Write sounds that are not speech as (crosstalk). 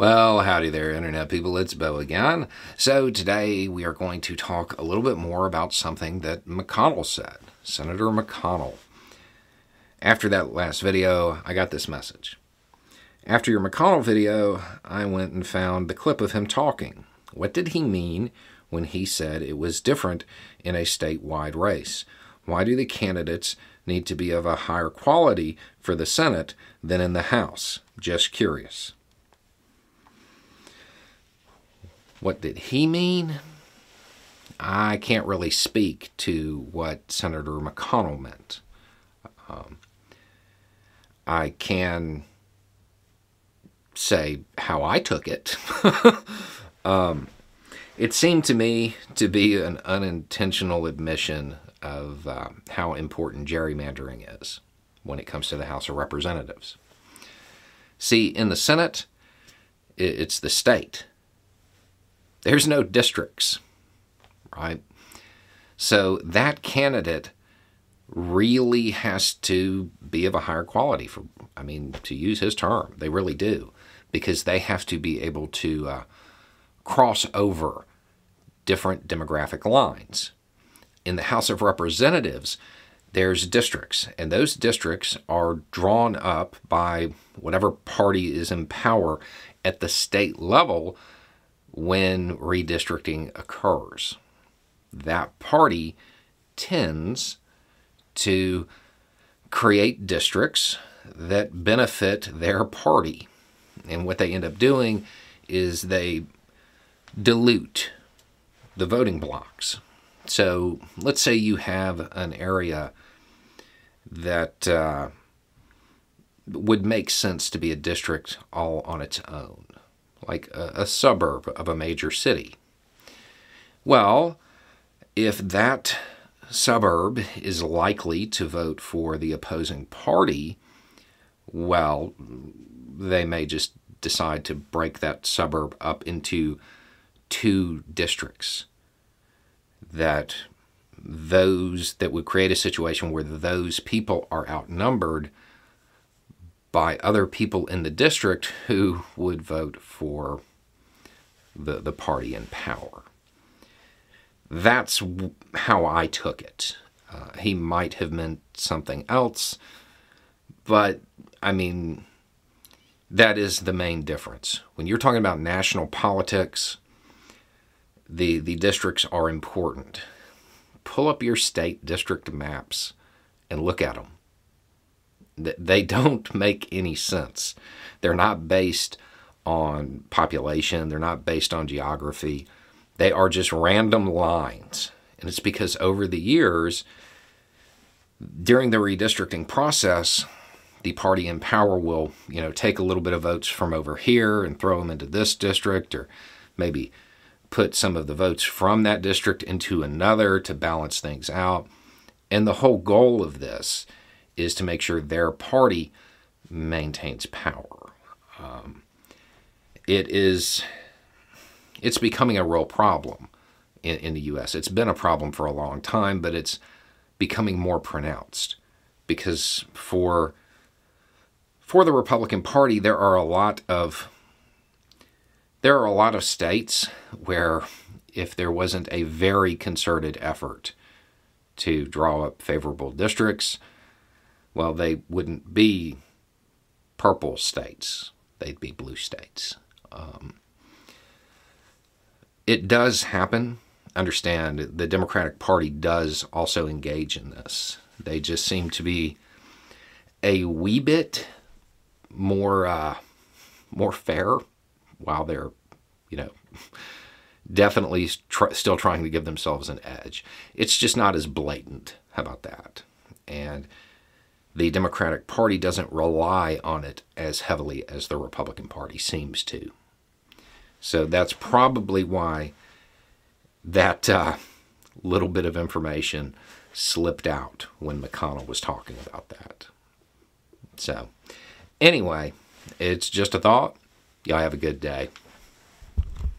Well, howdy there, Internet people. It's Beau again. So, today we are going to talk a little bit more about something that McConnell said. Senator McConnell. After that last video, I got this message. After your McConnell video, I went and found the clip of him talking. What did he mean when he said it was different in a statewide race? Why do the candidates need to be of a higher quality for the Senate than in the House? Just curious. What did he mean? I can't really speak to what Senator McConnell meant. Um, I can say how I took it. (laughs) um, it seemed to me to be an unintentional admission of uh, how important gerrymandering is when it comes to the House of Representatives. See, in the Senate, it's the state there's no districts, right? So that candidate really has to be of a higher quality for I mean to use his term, they really do because they have to be able to uh, cross over different demographic lines. In the House of Representatives, there's districts, and those districts are drawn up by whatever party is in power at the state level when redistricting occurs. That party tends to create districts that benefit their party. And what they end up doing is they dilute the voting blocks. So let's say you have an area that uh, would make sense to be a district all on its own like a, a suburb of a major city. Well, if that suburb is likely to vote for the opposing party, well, they may just decide to break that suburb up into two districts that those that would create a situation where those people are outnumbered by other people in the district who would vote for the, the party in power. That's how I took it. Uh, he might have meant something else, but I mean, that is the main difference. When you're talking about national politics, the, the districts are important. Pull up your state district maps and look at them they don't (laughs) make any sense. They're not based on population, they're not based on geography. They are just random lines. And it's because over the years, during the redistricting process, the party in power will, you know, take a little bit of votes from over here and throw them into this district or maybe put some of the votes from that district into another to balance things out. And the whole goal of this is to make sure their party maintains power. Um, it is it's becoming a real problem in, in the U.S. It's been a problem for a long time, but it's becoming more pronounced because for for the Republican Party, there are a lot of there are a lot of states where if there wasn't a very concerted effort to draw up favorable districts, well, they wouldn't be purple states, they'd be blue states. Um, it does happen. Understand the Democratic Party does also engage in this. They just seem to be a wee bit more uh, more fair while they're, you know, (laughs) definitely tr- still trying to give themselves an edge. It's just not as blatant. How about that? And the Democratic Party doesn't rely on it as heavily as the Republican Party seems to. So that's probably why that uh, little bit of information slipped out when McConnell was talking about that. So, anyway, it's just a thought. Y'all have a good day.